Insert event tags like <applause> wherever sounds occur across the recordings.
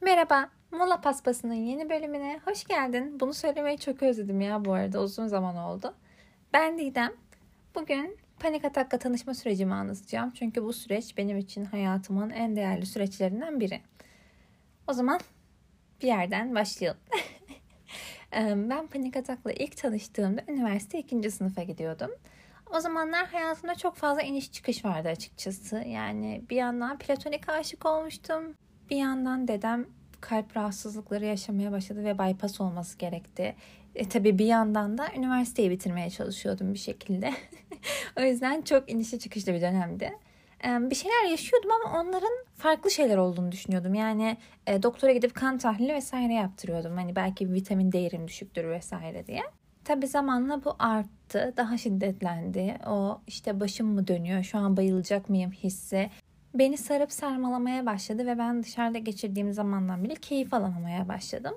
Merhaba, Mola Paspası'nın yeni bölümüne hoş geldin. Bunu söylemeyi çok özledim ya bu arada uzun zaman oldu. Ben Didem. Bugün panik atakla tanışma sürecimi anlatacağım. Çünkü bu süreç benim için hayatımın en değerli süreçlerinden biri. O zaman bir yerden başlayalım. <laughs> ben panik atakla ilk tanıştığımda üniversite ikinci sınıfa gidiyordum. O zamanlar hayatımda çok fazla iniş çıkış vardı açıkçası. Yani bir yandan platonik aşık olmuştum. Bir yandan dedem kalp rahatsızlıkları yaşamaya başladı ve bypass olması gerekti. E, tabii bir yandan da üniversiteyi bitirmeye çalışıyordum bir şekilde. <laughs> o yüzden çok inişli çıkışlı bir dönemdi. E, bir şeyler yaşıyordum ama onların farklı şeyler olduğunu düşünüyordum. Yani e, doktora gidip kan tahlili vesaire yaptırıyordum. Hani belki vitamin değerim düşüktür vesaire diye. Tabii zamanla bu arttı, daha şiddetlendi. O işte başım mı dönüyor, şu an bayılacak mıyım hissi beni sarıp sarmalamaya başladı ve ben dışarıda geçirdiğim zamandan bile keyif alamamaya başladım.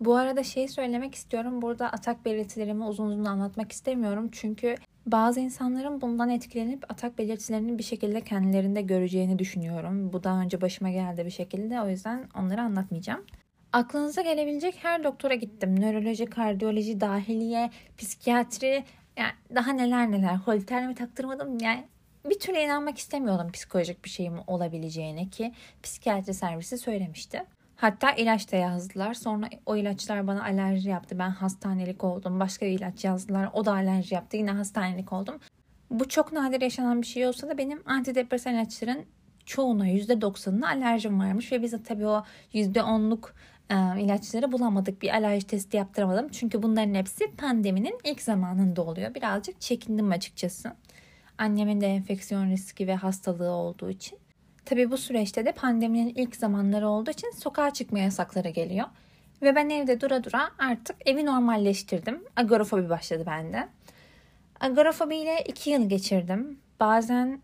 Bu arada şey söylemek istiyorum. Burada atak belirtilerimi uzun uzun anlatmak istemiyorum. Çünkü bazı insanların bundan etkilenip atak belirtilerini bir şekilde kendilerinde göreceğini düşünüyorum. Bu daha önce başıma geldi bir şekilde. O yüzden onları anlatmayacağım. Aklınıza gelebilecek her doktora gittim. Nöroloji, kardiyoloji, dahiliye, psikiyatri, yani daha neler neler. Holter mi taktırmadım? Yani bir türlü inanmak istemiyordum psikolojik bir şeyim olabileceğine ki psikiyatri servisi söylemişti. Hatta ilaç da yazdılar. Sonra o ilaçlar bana alerji yaptı. Ben hastanelik oldum. Başka bir ilaç yazdılar. O da alerji yaptı. Yine hastanelik oldum. Bu çok nadir yaşanan bir şey olsa da benim antidepresan ilaçların çoğuna %90'ına alerjim varmış. Ve biz de tabii o %10'luk e, ilaçları bulamadık. Bir alerji testi yaptıramadım. Çünkü bunların hepsi pandeminin ilk zamanında oluyor. Birazcık çekindim açıkçası. Annemin de enfeksiyon riski ve hastalığı olduğu için. Tabii bu süreçte de pandeminin ilk zamanları olduğu için sokağa çıkma yasakları geliyor. Ve ben evde dura dura artık evi normalleştirdim. Agorafobi başladı bende. Agorafobi ile iki yıl geçirdim. Bazen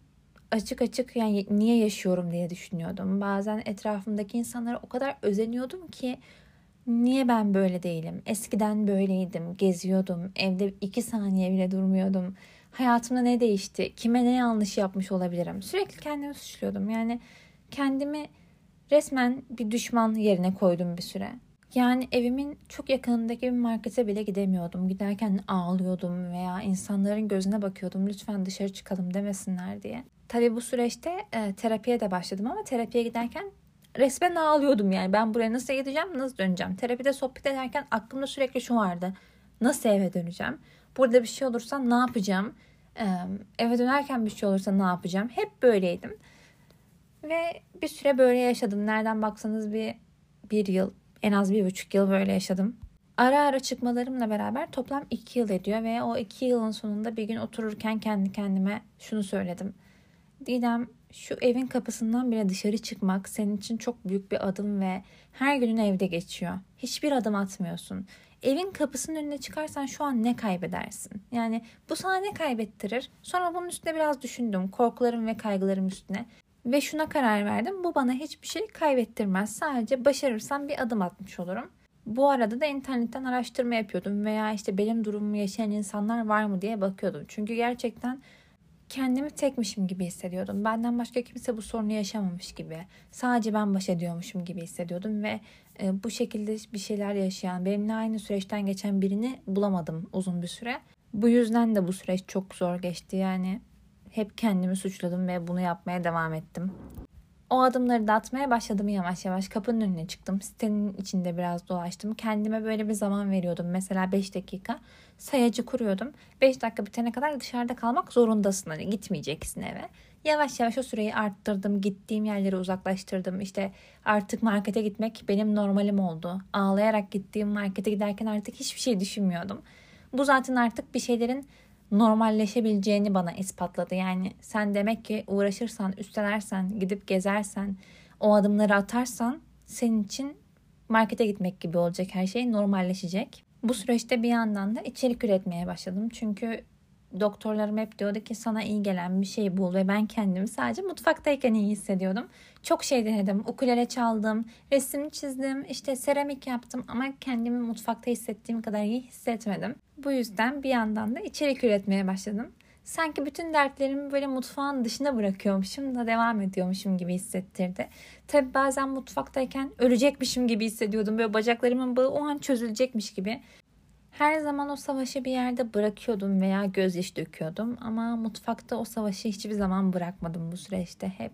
açık açık yani niye yaşıyorum diye düşünüyordum. Bazen etrafımdaki insanlara o kadar özeniyordum ki niye ben böyle değilim? Eskiden böyleydim, geziyordum, evde iki saniye bile durmuyordum hayatımda ne değişti? Kime ne yanlış yapmış olabilirim? Sürekli kendimi suçluyordum. Yani kendimi resmen bir düşman yerine koydum bir süre. Yani evimin çok yakınındaki bir markete bile gidemiyordum. Giderken ağlıyordum veya insanların gözüne bakıyordum. Lütfen dışarı çıkalım demesinler diye. Tabii bu süreçte e, terapiye de başladım ama terapiye giderken resmen ağlıyordum yani. Ben buraya nasıl gideceğim, nasıl döneceğim? Terapide sohbet ederken aklımda sürekli şu vardı. Nasıl eve döneceğim? Burada bir şey olursa ne yapacağım? Ee, eve dönerken bir şey olursa ne yapacağım? Hep böyleydim. Ve bir süre böyle yaşadım. Nereden baksanız bir, bir yıl, en az bir buçuk yıl böyle yaşadım. Ara ara çıkmalarımla beraber toplam iki yıl ediyor ve o iki yılın sonunda bir gün otururken kendi kendime şunu söyledim. Didem şu evin kapısından bile dışarı çıkmak senin için çok büyük bir adım ve her günün evde geçiyor. Hiçbir adım atmıyorsun evin kapısının önüne çıkarsan şu an ne kaybedersin? Yani bu sana ne kaybettirir? Sonra bunun üstüne biraz düşündüm. Korkularım ve kaygılarım üstüne. Ve şuna karar verdim. Bu bana hiçbir şey kaybettirmez. Sadece başarırsam bir adım atmış olurum. Bu arada da internetten araştırma yapıyordum veya işte benim durumumu yaşayan insanlar var mı diye bakıyordum. Çünkü gerçekten kendimi tekmişim gibi hissediyordum. Benden başka kimse bu sorunu yaşamamış gibi. Sadece ben baş ediyormuşum gibi hissediyordum ve e, bu şekilde bir şeyler yaşayan, benimle aynı süreçten geçen birini bulamadım uzun bir süre. Bu yüzden de bu süreç çok zor geçti. Yani hep kendimi suçladım ve bunu yapmaya devam ettim. O adımları da atmaya başladım yavaş yavaş. Kapının önüne çıktım. Sitenin içinde biraz dolaştım. Kendime böyle bir zaman veriyordum. Mesela 5 dakika sayacı kuruyordum. 5 dakika bitene kadar dışarıda kalmak zorundasın. Hani gitmeyeceksin eve. Yavaş yavaş o süreyi arttırdım. Gittiğim yerleri uzaklaştırdım. İşte artık markete gitmek benim normalim oldu. Ağlayarak gittiğim markete giderken artık hiçbir şey düşünmüyordum. Bu zaten artık bir şeylerin normalleşebileceğini bana ispatladı. Yani sen demek ki uğraşırsan, üstelersen, gidip gezersen, o adımları atarsan senin için markete gitmek gibi olacak her şey normalleşecek. Bu süreçte bir yandan da içerik üretmeye başladım. Çünkü doktorlarım hep diyordu ki sana iyi gelen bir şey bul ve ben kendimi sadece mutfaktayken iyi hissediyordum. Çok şey denedim. Ukulele çaldım, resim çizdim, işte seramik yaptım ama kendimi mutfakta hissettiğim kadar iyi hissetmedim. Bu yüzden bir yandan da içerik üretmeye başladım. sanki bütün dertlerimi böyle mutfağın dışına bırakıyormuşum da devam ediyormuşum gibi hissettirdi. Tabi bazen mutfaktayken ölecekmişim gibi hissediyordum. Böyle bacaklarımın bağı o an çözülecekmiş gibi. Her zaman o savaşı bir yerde bırakıyordum veya gözyaşı döküyordum. Ama mutfakta o savaşı hiçbir zaman bırakmadım bu süreçte hep.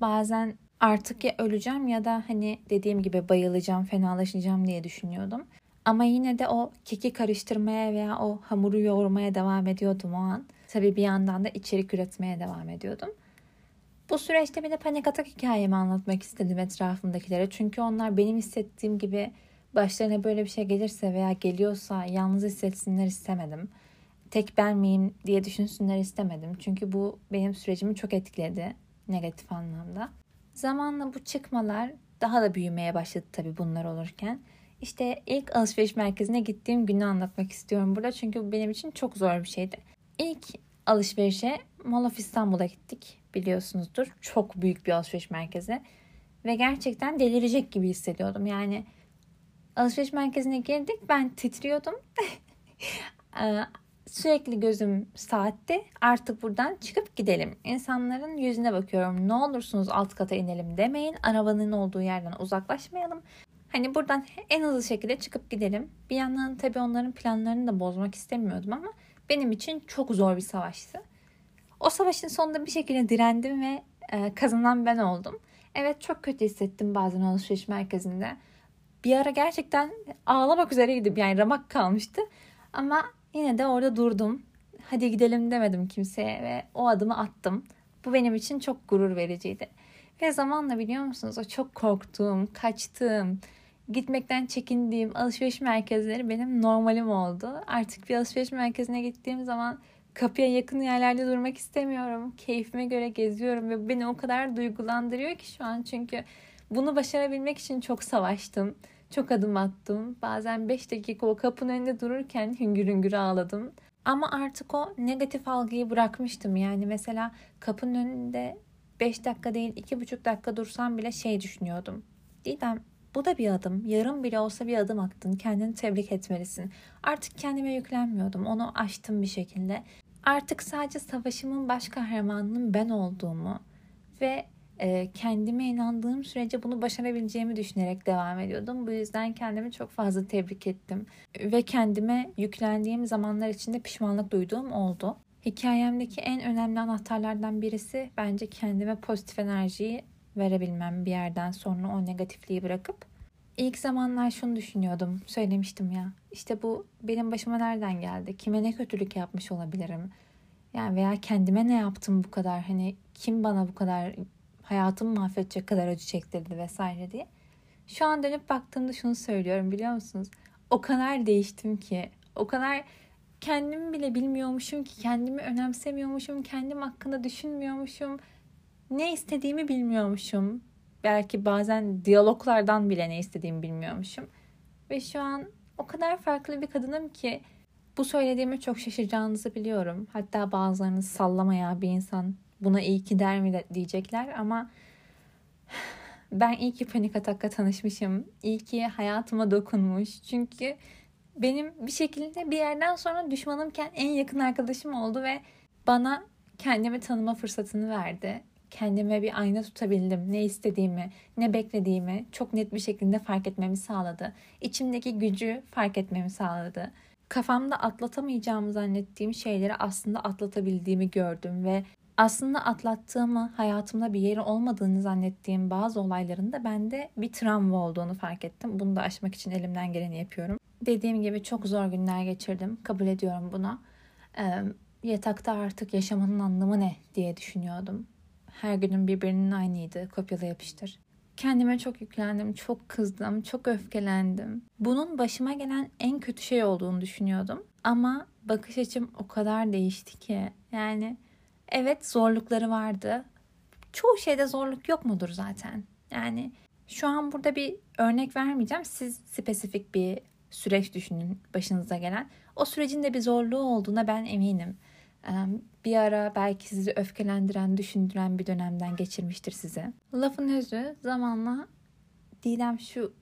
Bazen artık ya öleceğim ya da hani dediğim gibi bayılacağım, fenalaşacağım diye düşünüyordum. Ama yine de o keki karıştırmaya veya o hamuru yoğurmaya devam ediyordum o an. Tabii bir yandan da içerik üretmeye devam ediyordum. Bu süreçte bir de panik atak hikayemi anlatmak istedim etrafımdakilere. Çünkü onlar benim hissettiğim gibi başlarına böyle bir şey gelirse veya geliyorsa yalnız hissetsinler istemedim. Tek ben miyim diye düşünsünler istemedim. Çünkü bu benim sürecimi çok etkiledi negatif anlamda. Zamanla bu çıkmalar daha da büyümeye başladı tabii bunlar olurken. İşte ilk alışveriş merkezine gittiğim günü anlatmak istiyorum burada. Çünkü bu benim için çok zor bir şeydi. İlk alışverişe Mall of İstanbul'a gittik biliyorsunuzdur. Çok büyük bir alışveriş merkezi. Ve gerçekten delirecek gibi hissediyordum. Yani alışveriş merkezine girdik ben titriyordum. <laughs> Ee, sürekli gözüm saatte artık buradan çıkıp gidelim. İnsanların yüzüne bakıyorum. Ne olursunuz alt kata inelim demeyin. Arabanın olduğu yerden uzaklaşmayalım. Hani buradan en hızlı şekilde çıkıp gidelim. Bir yandan tabii onların planlarını da bozmak istemiyordum ama benim için çok zor bir savaştı. O savaşın sonunda bir şekilde direndim ve e, kazanan ben oldum. Evet çok kötü hissettim bazen alışveriş merkezinde. Bir ara gerçekten ağlamak üzereydim yani ramak kalmıştı. Ama yine de orada durdum. Hadi gidelim demedim kimseye ve o adımı attım. Bu benim için çok gurur vericiydi. Ve zamanla biliyor musunuz o çok korktuğum, kaçtığım, gitmekten çekindiğim alışveriş merkezleri benim normalim oldu. Artık bir alışveriş merkezine gittiğim zaman kapıya yakın yerlerde durmak istemiyorum. Keyfime göre geziyorum ve beni o kadar duygulandırıyor ki şu an çünkü bunu başarabilmek için çok savaştım. Çok adım attım. Bazen 5 dakika o kapının önünde dururken hüngür hüngür ağladım. Ama artık o negatif algıyı bırakmıştım. Yani mesela kapının önünde 5 dakika değil 2,5 dakika dursam bile şey düşünüyordum. Didem bu da bir adım. Yarım bile olsa bir adım attın. Kendini tebrik etmelisin. Artık kendime yüklenmiyordum. Onu aştım bir şekilde. Artık sadece savaşımın baş kahramanının ben olduğumu ve e, kendime inandığım sürece bunu başarabileceğimi düşünerek devam ediyordum. Bu yüzden kendimi çok fazla tebrik ettim. Ve kendime yüklendiğim zamanlar içinde pişmanlık duyduğum oldu. Hikayemdeki en önemli anahtarlardan birisi bence kendime pozitif enerjiyi verebilmem bir yerden sonra o negatifliği bırakıp. İlk zamanlar şunu düşünüyordum, söylemiştim ya. İşte bu benim başıma nereden geldi? Kime ne kötülük yapmış olabilirim? Yani veya kendime ne yaptım bu kadar? Hani kim bana bu kadar hayatımı mahvedecek kadar acı çektirdi vesaire diye. Şu an dönüp baktığımda şunu söylüyorum biliyor musunuz? O kadar değiştim ki, o kadar kendimi bile bilmiyormuşum ki, kendimi önemsemiyormuşum, kendim hakkında düşünmüyormuşum ne istediğimi bilmiyormuşum. Belki bazen diyaloglardan bile ne istediğimi bilmiyormuşum. Ve şu an o kadar farklı bir kadınım ki bu söylediğimi çok şaşıracağınızı biliyorum. Hatta bazılarınız sallamaya bir insan buna iyi ki der mi diyecekler ama ben iyi ki panik atakla tanışmışım. İyi ki hayatıma dokunmuş. Çünkü benim bir şekilde bir yerden sonra düşmanımken en yakın arkadaşım oldu ve bana kendimi tanıma fırsatını verdi kendime bir ayna tutabildim. Ne istediğimi, ne beklediğimi çok net bir şekilde fark etmemi sağladı. İçimdeki gücü fark etmemi sağladı. Kafamda atlatamayacağımı zannettiğim şeyleri aslında atlatabildiğimi gördüm ve aslında atlattığımı, hayatımda bir yeri olmadığını zannettiğim bazı olayların da bende bir travma olduğunu fark ettim. Bunu da aşmak için elimden geleni yapıyorum. Dediğim gibi çok zor günler geçirdim. Kabul ediyorum bunu. Ee, yatakta artık yaşamanın anlamı ne diye düşünüyordum. Her günün birbirinin aynıydı. Kopyala yapıştır. Kendime çok yüklendim, çok kızdım, çok öfkelendim. Bunun başıma gelen en kötü şey olduğunu düşünüyordum. Ama bakış açım o kadar değişti ki. Yani evet zorlukları vardı. Çoğu şeyde zorluk yok mudur zaten? Yani şu an burada bir örnek vermeyeceğim. Siz spesifik bir süreç düşünün başınıza gelen. O sürecin de bir zorluğu olduğuna ben eminim bir ara belki sizi öfkelendiren, düşündüren bir dönemden geçirmiştir size. Lafın özü zamanla Didem şu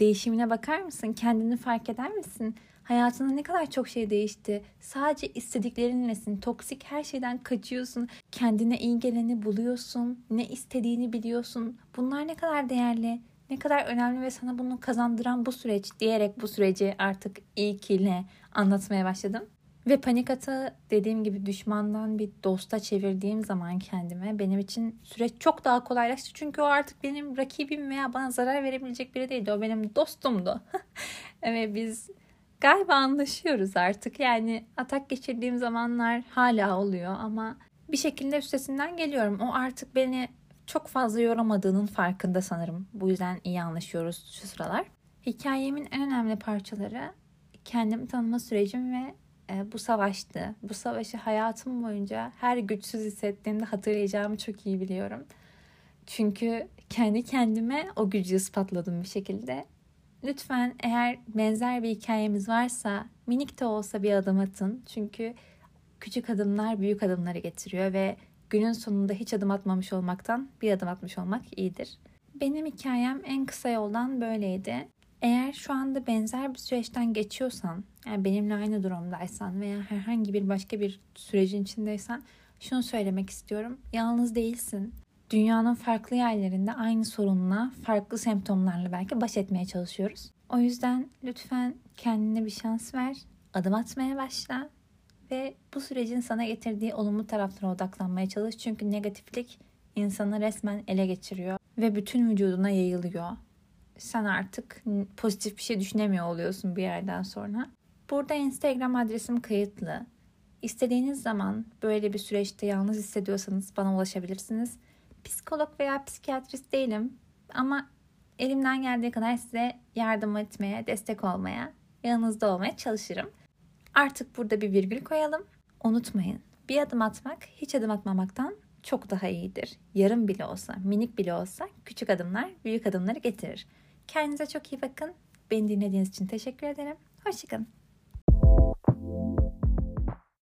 değişimine bakar mısın? Kendini fark eder misin? Hayatında ne kadar çok şey değişti. Sadece istediklerinlesin. Toksik her şeyden kaçıyorsun. Kendine iyi geleni buluyorsun. Ne istediğini biliyorsun. Bunlar ne kadar değerli, ne kadar önemli ve sana bunu kazandıran bu süreç diyerek bu süreci artık ilk ile anlatmaya başladım. Ve panik atağı dediğim gibi düşmandan bir dosta çevirdiğim zaman kendime benim için süreç çok daha kolaylaştı. Çünkü o artık benim rakibim veya bana zarar verebilecek biri değildi. O benim dostumdu. <laughs> Ve biz galiba anlaşıyoruz artık. Yani atak geçirdiğim zamanlar hala oluyor ama bir şekilde üstesinden geliyorum. O artık beni çok fazla yoramadığının farkında sanırım. Bu yüzden iyi anlaşıyoruz şu sıralar. Hikayemin en önemli parçaları kendimi tanıma sürecim ve e, bu savaştı. Bu savaşı hayatım boyunca her güçsüz hissettiğimde hatırlayacağımı çok iyi biliyorum. Çünkü kendi kendime o gücü ispatladım bir şekilde. Lütfen eğer benzer bir hikayemiz varsa minik de olsa bir adım atın. Çünkü küçük adımlar büyük adımları getiriyor ve günün sonunda hiç adım atmamış olmaktan bir adım atmış olmak iyidir. Benim hikayem en kısa yoldan böyleydi. Eğer şu anda benzer bir süreçten geçiyorsan, yani benimle aynı durumdaysan veya herhangi bir başka bir sürecin içindeysen şunu söylemek istiyorum. Yalnız değilsin. Dünyanın farklı yerlerinde aynı sorunla, farklı semptomlarla belki baş etmeye çalışıyoruz. O yüzden lütfen kendine bir şans ver, adım atmaya başla ve bu sürecin sana getirdiği olumlu taraflara odaklanmaya çalış. Çünkü negatiflik insanı resmen ele geçiriyor ve bütün vücuduna yayılıyor sen artık pozitif bir şey düşünemiyor oluyorsun bir yerden sonra. Burada Instagram adresim kayıtlı. İstediğiniz zaman böyle bir süreçte yalnız hissediyorsanız bana ulaşabilirsiniz. Psikolog veya psikiyatrist değilim ama elimden geldiği kadar size yardım etmeye, destek olmaya, yanınızda olmaya çalışırım. Artık burada bir virgül koyalım. Unutmayın, bir adım atmak hiç adım atmamaktan çok daha iyidir. Yarım bile olsa, minik bile olsa küçük adımlar büyük adımları getirir. Kendinize çok iyi bakın. Beni dinlediğiniz için teşekkür ederim. Hoşçakalın.